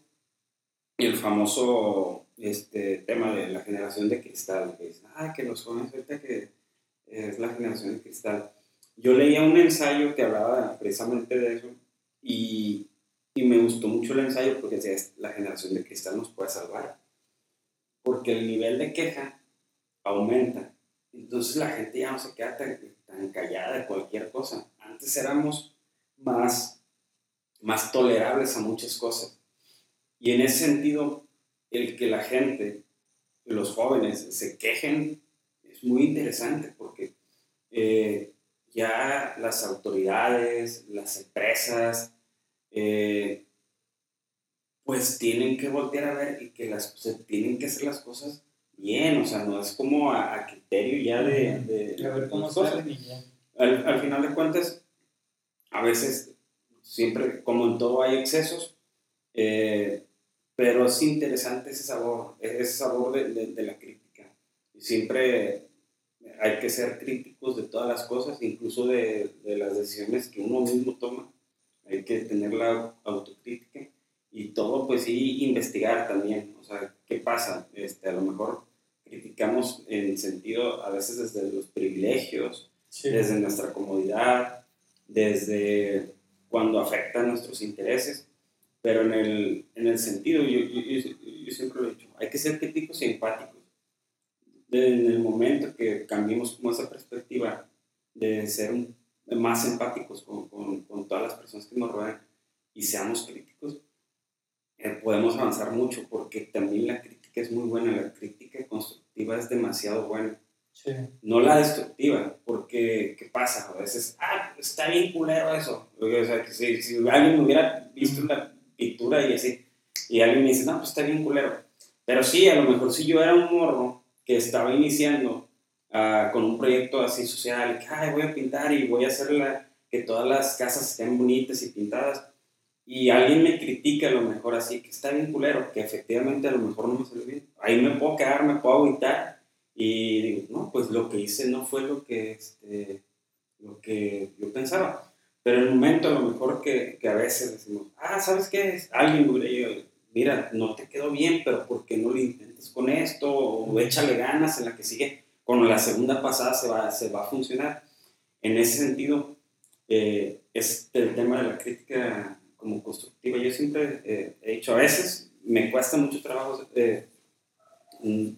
el famoso este, tema de la generación de cristal, que es, ah, que los jóvenes ahorita que es la generación de cristal. Yo leía un ensayo que hablaba precisamente de eso y, y me gustó mucho el ensayo porque decía, la generación de cristal nos puede salvar, porque el nivel de queja aumenta. Entonces la gente ya no se queda tan, callada de cualquier cosa. Antes éramos más, más tolerables a muchas cosas y en ese sentido, el que la gente, los jóvenes, se quejen es muy interesante porque eh, ya las autoridades, las empresas, eh, pues tienen que voltear a ver y que las, tienen que hacer las cosas bien, o sea, no es como a, a criterio ya de... de a ver cómo salen al, al final de cuentas, a veces, siempre, como en todo hay excesos, eh, pero es interesante ese sabor, ese sabor de, de, de, la crítica. Y siempre hay que ser críticos de todas las cosas, incluso de, de, las decisiones que uno mismo toma. Hay que tener la autocrítica y todo, pues sí, investigar también, o sea, ¿qué pasa? Este, a lo mejor criticamos en sentido, a veces desde los privilegios, desde nuestra comodidad, desde cuando afecta nuestros intereses, pero en el, en el sentido, yo, yo, yo, siempre lo he dicho, hay que ser críticos y empáticos. en el momento que cambiemos como esa perspectiva de ser más empáticos con, con, con todas las personas que nos rodean y seamos críticos, eh, podemos avanzar mucho porque también la crítica es muy buena, la crítica constructiva es demasiado buena. No la destructiva, porque ¿qué pasa? A veces, ah, está bien culero eso. O sea, que si, si alguien hubiera visto una pintura y así, y alguien me dice, no, pues está bien culero. Pero sí, a lo mejor si yo era un morro que estaba iniciando uh, con un proyecto así social, que Ay, voy a pintar y voy a hacer la, que todas las casas estén bonitas y pintadas, y alguien me critica a lo mejor así, que está bien culero, que efectivamente a lo mejor no me salió bien, ahí me puedo quedar, me puedo aguantar y digo, no, pues lo que hice no fue lo que, este, lo que yo pensaba. Pero en el momento a lo mejor que, que a veces decimos, ah, ¿sabes qué? Alguien me mira, no te quedó bien, pero ¿por qué no lo intentas con esto? O échale ganas en la que sigue. Con la segunda pasada se va, se va a funcionar. En ese sentido, eh, es el tema de la crítica como constructiva. Yo siempre eh, he dicho, a veces me cuesta mucho trabajo eh, mm,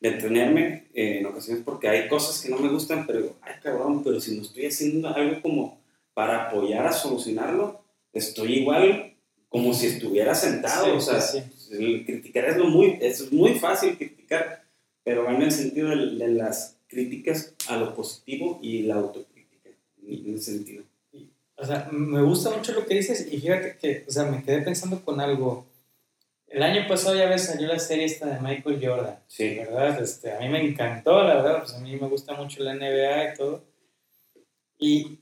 detenerme eh, en ocasiones porque hay cosas que no me gustan, pero ay cabrón, pero si no estoy haciendo algo como para apoyar a solucionarlo, estoy igual como si estuviera sentado. o sea, criticar es, lo muy, es muy fácil criticar, pero va en el sentido de, de las críticas a lo positivo y la autocrítica, en ese sentido. O sea, me gusta mucho lo que dices y fíjate que, o sea, me quedé pensando con algo. El año pasado ya ves, salió la serie esta de Michael Jordan. Sí. ¿Verdad? Este, a mí me encantó, la verdad, pues a mí me gusta mucho la NBA y todo. Y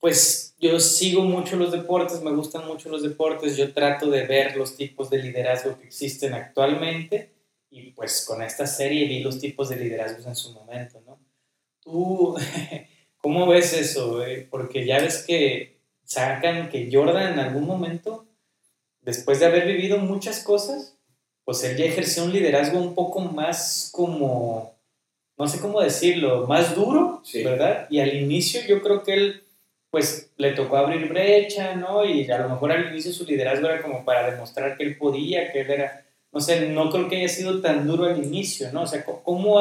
pues yo sigo mucho los deportes, me gustan mucho los deportes, yo trato de ver los tipos de liderazgo que existen actualmente y pues con esta serie vi los tipos de liderazgos en su momento, ¿no? Tú, ¿Cómo ves eso? Porque ya ves que sacan que Jordan en algún momento, después de haber vivido muchas cosas, pues él ya ejerció un liderazgo un poco más como, no sé cómo decirlo, más duro, ¿verdad? Y al inicio yo creo que él, pues le tocó abrir brecha, ¿no? Y a lo mejor al inicio su liderazgo era como para demostrar que él podía, que él era, no sé, no creo que haya sido tan duro al inicio, ¿no? O sea, ¿cómo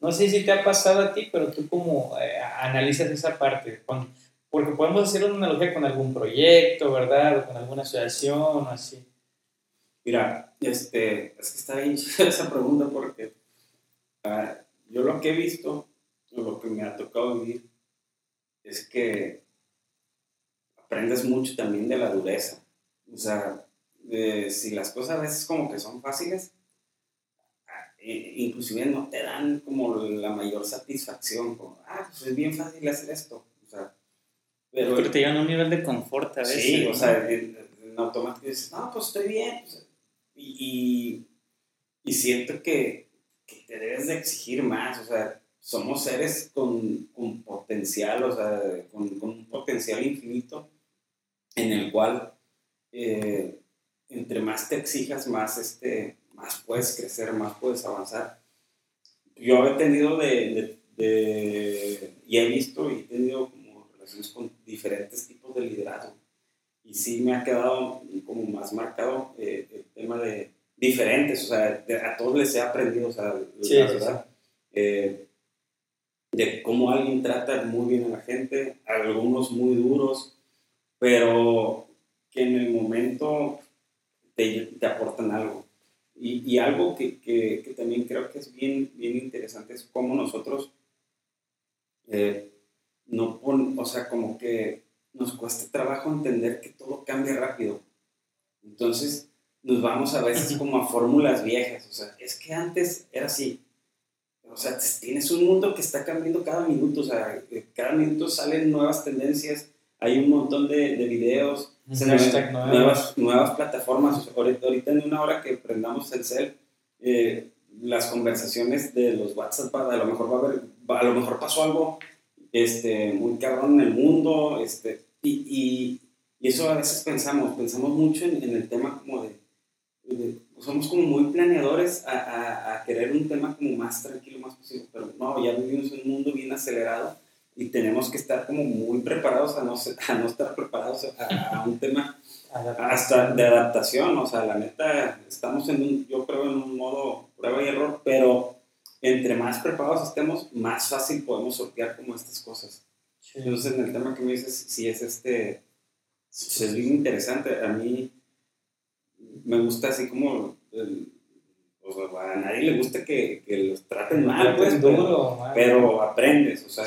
no sé si te ha pasado a ti, pero tú como eh, analizas esa parte, porque podemos hacer una analogía con algún proyecto, ¿verdad? O con alguna asociación o así. Mira, este, es que está bien esa pregunta porque ah, yo lo que he visto, lo que me ha tocado vivir, es que aprendes mucho también de la dureza. O sea, si las cosas a veces como que son fáciles, eh, inclusive no te dan como la mayor satisfacción, como, ah, pues es bien fácil hacer esto, o sea, pero... Pero te llevan a un nivel de confort a veces. Sí, o sea, en, automático dices, no, pues estoy bien, y, y, siento que, que, te debes de exigir más, o sea, somos seres con, con potencial, o sea, con, con, un potencial infinito, en el cual, eh, entre más te exijas, más este más puedes crecer, más puedes avanzar. Yo he tenido de, de, y he visto y he tenido como relaciones con diferentes tipos de liderazgo. Y sí me ha quedado como más marcado eh, el tema de diferentes, o sea, a todos les he aprendido, o sea, la verdad, eh, de cómo alguien trata muy bien a la gente, algunos muy duros, pero que en el momento te, te aportan algo. Y, y algo que, que, que, también creo que es bien, bien interesante es cómo nosotros, eh, no o sea, como que nos cuesta trabajo entender que todo cambia rápido. Entonces nos vamos a veces como a fórmulas viejas, o sea, es que antes era así. O sea, tienes un mundo que está cambiando cada minuto, o sea, cada minuto salen nuevas tendencias, hay un montón de, de videos, nuevas, nuevas plataformas. Ahorita, en una hora que prendamos el cel, eh, las conversaciones de los WhatsApp, a lo mejor va a haber, a lo mejor pasó algo este, muy cabrón en el mundo, este, y, Y eso a veces pensamos, pensamos mucho en, en el tema como de, pues somos como muy planeadores a, a, a, querer un tema como más tranquilo, más posible, pero no, ya vivimos en un mundo bien acelerado y tenemos que estar como muy preparados a no, a no estar preparados a, a un tema hasta de adaptación, o sea, la neta, estamos en un, yo creo, en un modo prueba y error, pero entre más preparados estemos, más fácil podemos sortear como estas cosas. Entonces, en el tema que me dices, si es este, si es bien interesante, a mí me gusta así como, el, o sea, a nadie le gusta que, que los traten mal, pues, duro, pero, aprendes, o sea,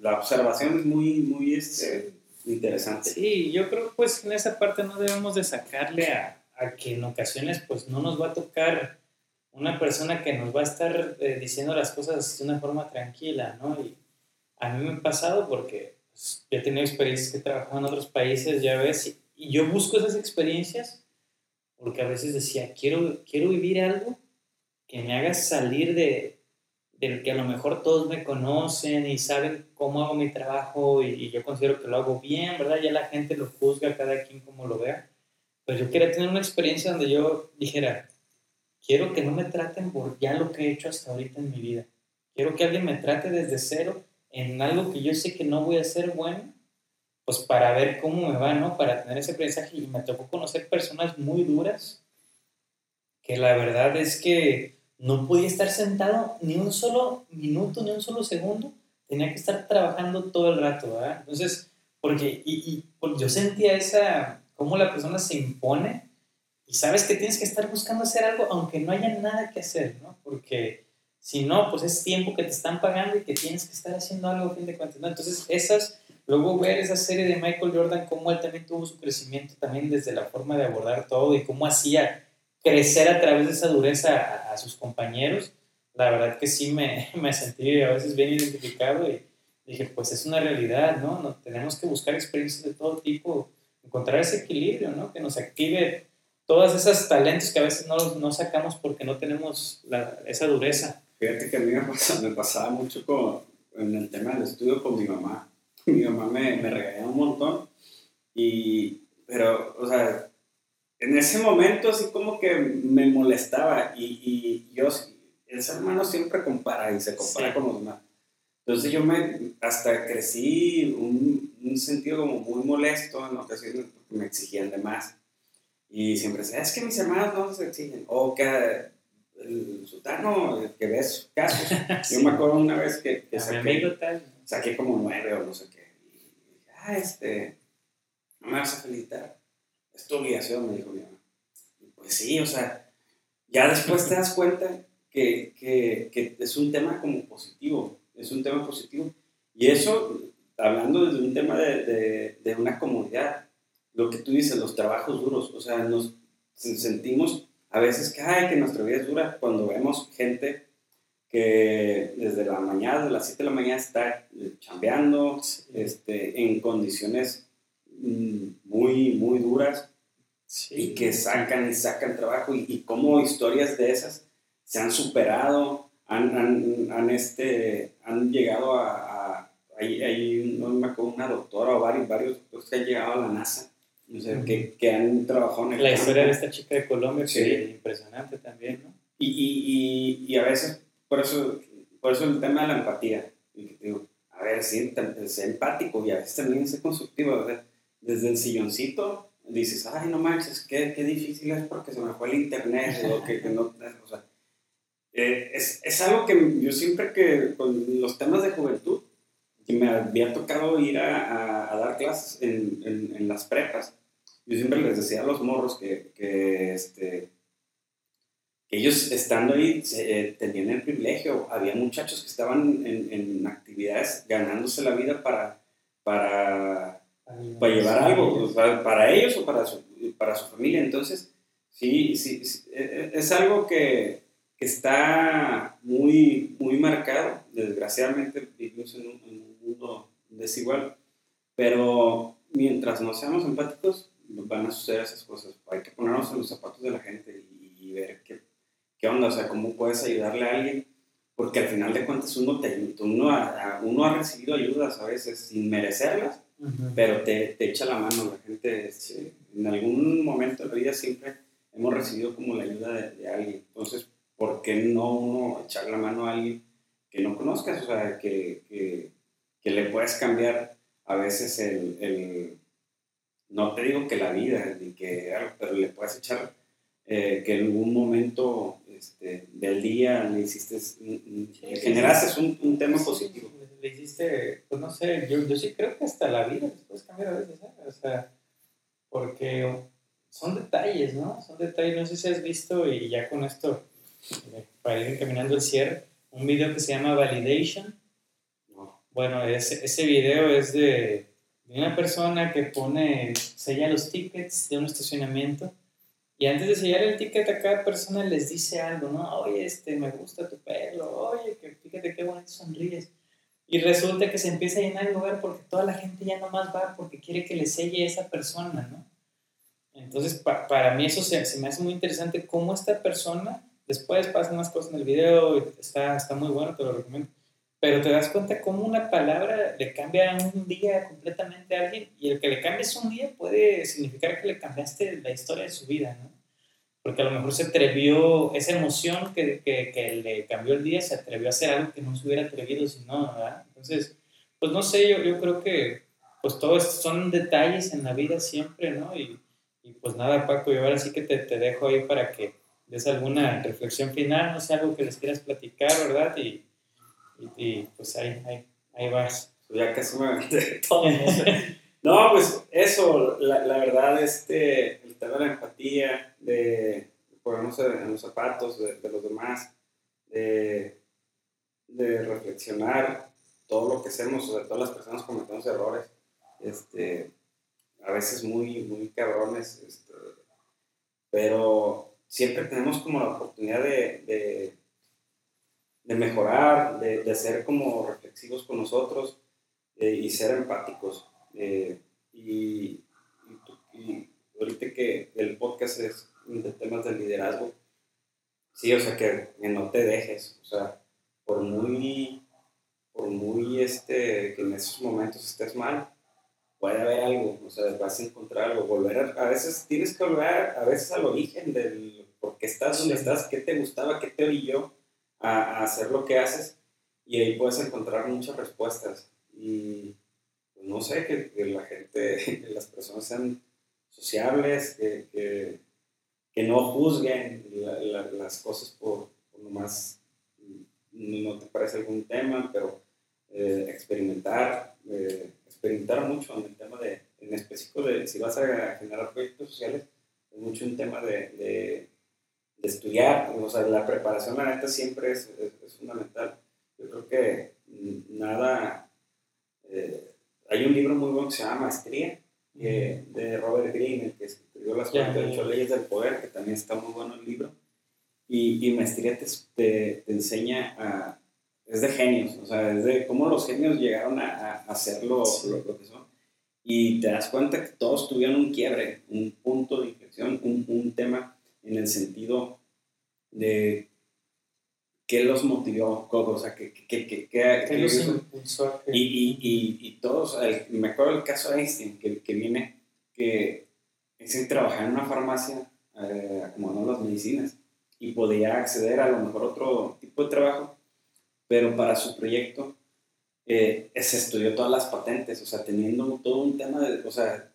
la observación es muy, muy, este, interesante. Sí, yo creo pues en esa parte no debemos de sacarle a, a que en ocasiones pues no nos va a tocar una persona que nos va a estar eh, diciendo las cosas de una forma tranquila, ¿no? Y a mí me ha pasado porque pues, yo he tenido experiencias que he trabajado en otros países, ya ves, y, y, yo busco esas experiencias porque a veces decía, quiero, quiero vivir algo que me haga salir de, del que a lo mejor todos me conocen y saben cómo hago mi trabajo y, yo considero que lo hago bien, ¿verdad? Ya la gente lo juzga, cada quien como lo vea. Pero yo quería tener una experiencia donde yo dijera, quiero que no me traten por ya lo que he hecho hasta ahorita en mi vida. Quiero que alguien me trate desde cero en algo que yo sé que no voy a ser bueno, pues para ver cómo me va, ¿no? Para tener ese aprendizaje. Y me tocó conocer personas muy duras, que la verdad es que no podía estar sentado ni un solo minuto, ni un solo segundo, tenía que estar trabajando todo el rato, ¿verdad? Entonces, porque, y, y yo sentía esa, cómo la persona se impone y sabes que tienes que estar buscando hacer algo aunque no haya nada que hacer, ¿no? Porque si no, pues es tiempo que te están pagando y que tienes que estar haciendo algo a fin de cuentas, ¿no? Entonces, esas, luego ver esa serie de Michael Jordan, cómo él también tuvo su crecimiento también desde la forma de abordar todo y cómo hacía crecer a través de esa dureza a, sus compañeros, la verdad que sí me, me, sentí a veces bien identificado y dije, pues es una realidad, ¿no? ¿no? Tenemos que buscar experiencias de todo tipo, encontrar ese equilibrio, ¿no? Que nos active todos esos talentos que a veces no, no sacamos porque no tenemos la, esa dureza. Fíjate que a mí me me pasaba mucho con, en el tema del estudio con mi mamá. Mi mamá me, me regañaba un montón, y, pero, o sea, en ese momento así como que me molestaba y, y yo, el ser humano siempre compara y se compara con los demás. Entonces yo me, hasta crecí un, un sentido como muy molesto en ocasiones porque me exigían de más. Y siempre decía, es que mis hermanos no se exigen. O que el sultano que ves casos. Yo me acuerdo una vez que, que saqué, saqué, como nueve o no sé qué. Y dije, ah, este, no me vas a felicitar es tu obligación, me dijo mi mamá. pues sí, o sea, ya después te das cuenta que, que, que, es un tema como positivo, es un tema positivo. Y eso, hablando desde un tema de, de, de una comunidad, lo que tú dices, los trabajos duros, o sea, nos sentimos a veces que, ay, que nuestra vida es dura cuando vemos gente que desde la mañana, de las 7 de la mañana está chambeando este, en condiciones muy, muy duras y que sacan y sacan trabajo y, y cómo historias de esas se han superado, han, han, han este, han llegado a... a hay, hay no me acuerdo, una doctora o varios, varios que han llegado a la NASA. O sea, que, que, han trabajado en el La historia de esta chica de Colombia, sí. es impresionante también, ¿no? Y, y, y, y, a veces, por eso, por eso el tema de la empatía. Digo, a ver, sí, es empático y a veces también es constructivo. ¿verdad? Desde el silloncito dices, ay, no manches, qué, qué difícil es porque se me fue el internet o que, que no, o sea, eh, es, es, algo que yo siempre que con los temas de juventud, que me había tocado ir a, a, dar clases en, en, en, las prepas, yo siempre les decía a los morros que, que este, ellos estando ahí eh, tenían el privilegio, había muchachos que estaban en, en actividades ganándose la vida para, para para llevar algo para, ellos o para su, para su familia. Entonces, sí, sí, e, e, es algo que, que, está muy, muy marcado. Desgraciadamente vivimos en un, en un, mundo desigual, pero mientras no seamos empáticos, van a suceder esas cosas. Hay que ponernos en los zapatos de la gente y, ver qué, qué onda, o sea, cómo puedes ayudarle a alguien porque al final de cuentas uno, te, uno, ha, uno ha recibido ayudas a veces sin merecerlas, pero te, te, echa la mano. La gente, en algún momento de la vida siempre hemos recibido como la ayuda de, alguien. Entonces, ¿por qué no uno echar la mano a alguien que no conozcas? O sea, que, que, que le puedes cambiar a veces el, el, no te digo que la vida, ni que pero le puedes echar eh, que en algún momento este, del día le hiciste, generaste un, un, tema positivo. Le hiciste, pues no sé, yo, yo sí creo que hasta la vida después cambiar a veces, ¿eh? o sea, porque son detalles, ¿no? Son detalles, no sé si has visto y ya con esto, eh, para ir encaminando el cierre, un video que se llama Validation. Bueno, ese, ese video es de, de una persona que pone, sella los tickets de un estacionamiento y antes de sellar el ticket a cada persona les dice algo, ¿no? Oye, este, me gusta tu pelo, oye, que fíjate qué bonito sonríes. Y resulta que se empieza a llenar el lugar porque toda la gente ya nomás va porque quiere que le selle esa persona, ¿no? Entonces, para mí eso se, se, me hace muy interesante cómo esta persona, después pasan más cosas en el video, está, está muy bueno, te lo recomiendo, pero te das cuenta cómo una palabra le cambia un día completamente a alguien y el que le cambies un día puede significar que le cambiaste la historia de su vida, ¿no? Porque a lo mejor se atrevió, esa emoción que, que, que le cambió el día, se atrevió a hacer algo que no se hubiera atrevido si no, ¿verdad? Entonces, pues no sé, yo, yo creo que pues todos son detalles en la vida siempre, ¿no? Y, y pues nada, Paco, yo ahora sí que te, te dejo ahí para que des alguna reflexión final, no sé, algo que les quieras platicar, ¿verdad? Y, y, pues ahí, ahí, ahí vas. Ya casi me todo. no, pues eso, la, la, verdad, este, de la empatía, de ponernos en los zapatos de, los demás, de, reflexionar todo lo que hacemos, o todas las personas cometemos errores, este, a veces muy, muy cabrones, este, pero siempre tenemos como la oportunidad de, de mejorar, de, de, ser como reflexivos con nosotros eh, y ser empáticos. Eh, y, ahorita que el podcast es de temas de liderazgo, sí, o sea, que, no te dejes, o sea, por muy, por muy, este, que en esos momentos estés mal, puede haber algo, o sea, vas a encontrar algo, volver a, a veces tienes que volver a veces al origen del por qué estás donde estás, qué te gustaba, qué te orilló a, hacer lo que haces y ahí puedes encontrar muchas respuestas. Y pues, no sé, que, la gente, que las personas sean sociables, que, que, que no juzguen las cosas por, por nomás no te parece algún tema, pero eh, experimentar, eh, experimentar mucho en el tema de, en específico de si vas a generar proyectos sociales, es mucho un tema de de estudiar, o sea, la preparación, la neta, siempre es, es, fundamental. Yo creo que nada, eh, hay un libro muy bueno que se llama Maestría, eh, de Robert Greene, el que escribió las 48 leyes del poder, que también está muy bueno el libro, y, y Maestría te, te, enseña a, es de genios, o sea, es de cómo los genios llegaron a, a hacer lo, lo, que son. Y te das cuenta que todos tuvieron un quiebre, un punto de inflexión, un, un tema en el sentido de qué los motivó, o sea, qué, qué, qué, qué los impulsó. Y, y, y, y, todos, me acuerdo del caso de Einstein, que, que viene, que es en trabajar en una farmacia eh, acomodando las medicinas y podía acceder a lo mejor otro tipo de trabajo, pero para su proyecto eh, se estudió todas las patentes, o sea, teniendo todo un tema de, o sea,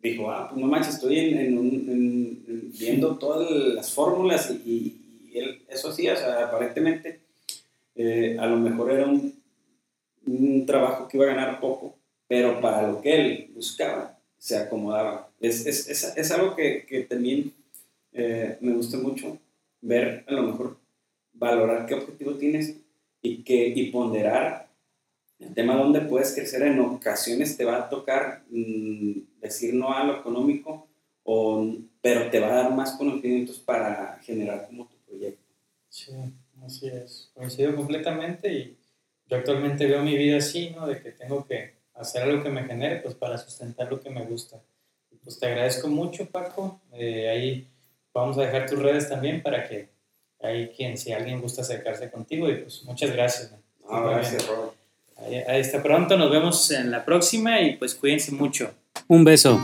dijo, ah, pues no manches, estoy en, viendo todas las fórmulas y, él, eso sea, aparentemente eh, a lo mejor era un, trabajo que iba a ganar poco, pero para lo que él buscaba se acomodaba. Es, es, es, es algo que, que también eh, me gusta mucho, ver a lo mejor valorar qué objetivo tienes y, que, y ponderar el tema donde puedes crecer en ocasiones te va a tocar mm, decir no a lo económico, o, pero te va a dar más conocimientos para generar como. Sí, así es. Coincido completamente y yo actualmente veo mi vida así, ¿no? De que tengo que hacer algo que me genere, pues para sustentar lo que me gusta. pues te agradezco mucho, Paco. Eh, ahí vamos a dejar tus redes también para que hay quien, si alguien gusta acercarse contigo, y pues muchas gracias. gracias, Robert. Ahí, está pronto, nos vemos en la próxima y pues cuídense mucho. Un beso.